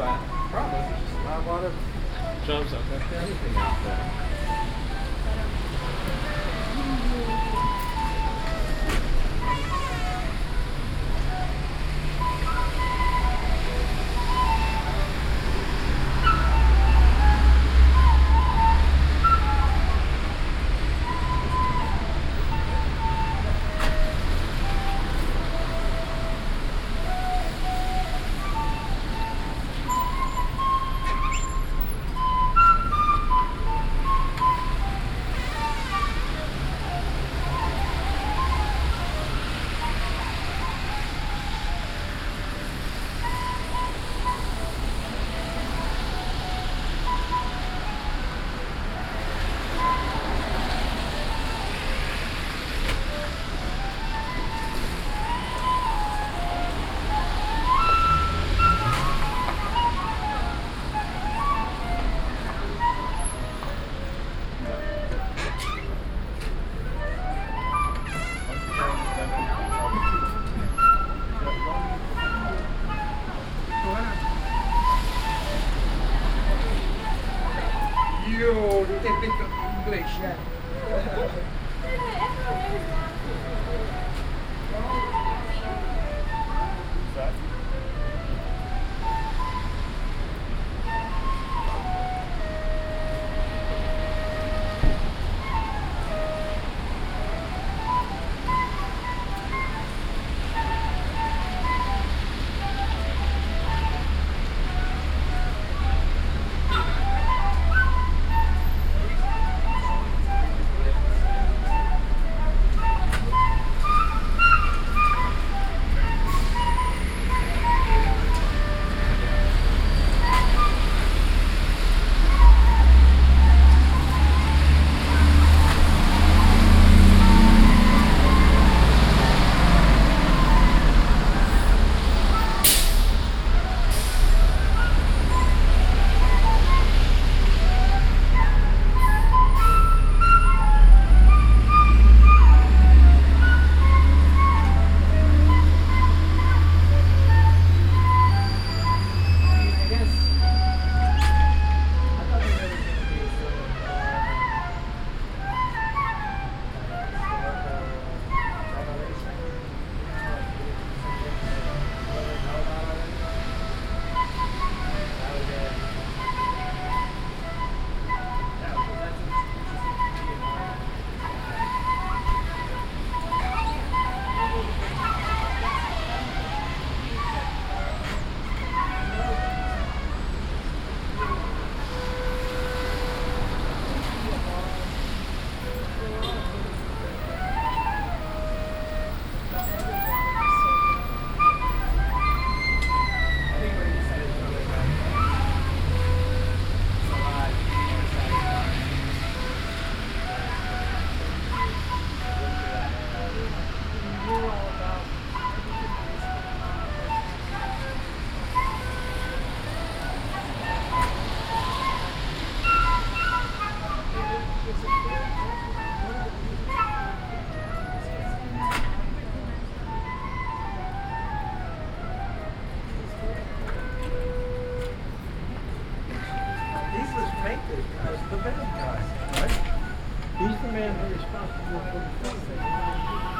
but probably just a lot of Jobs out there. Anything out there. Yo, det är English. yeah. Painted as the bad guy, right? Who's the man who's responsible for the film?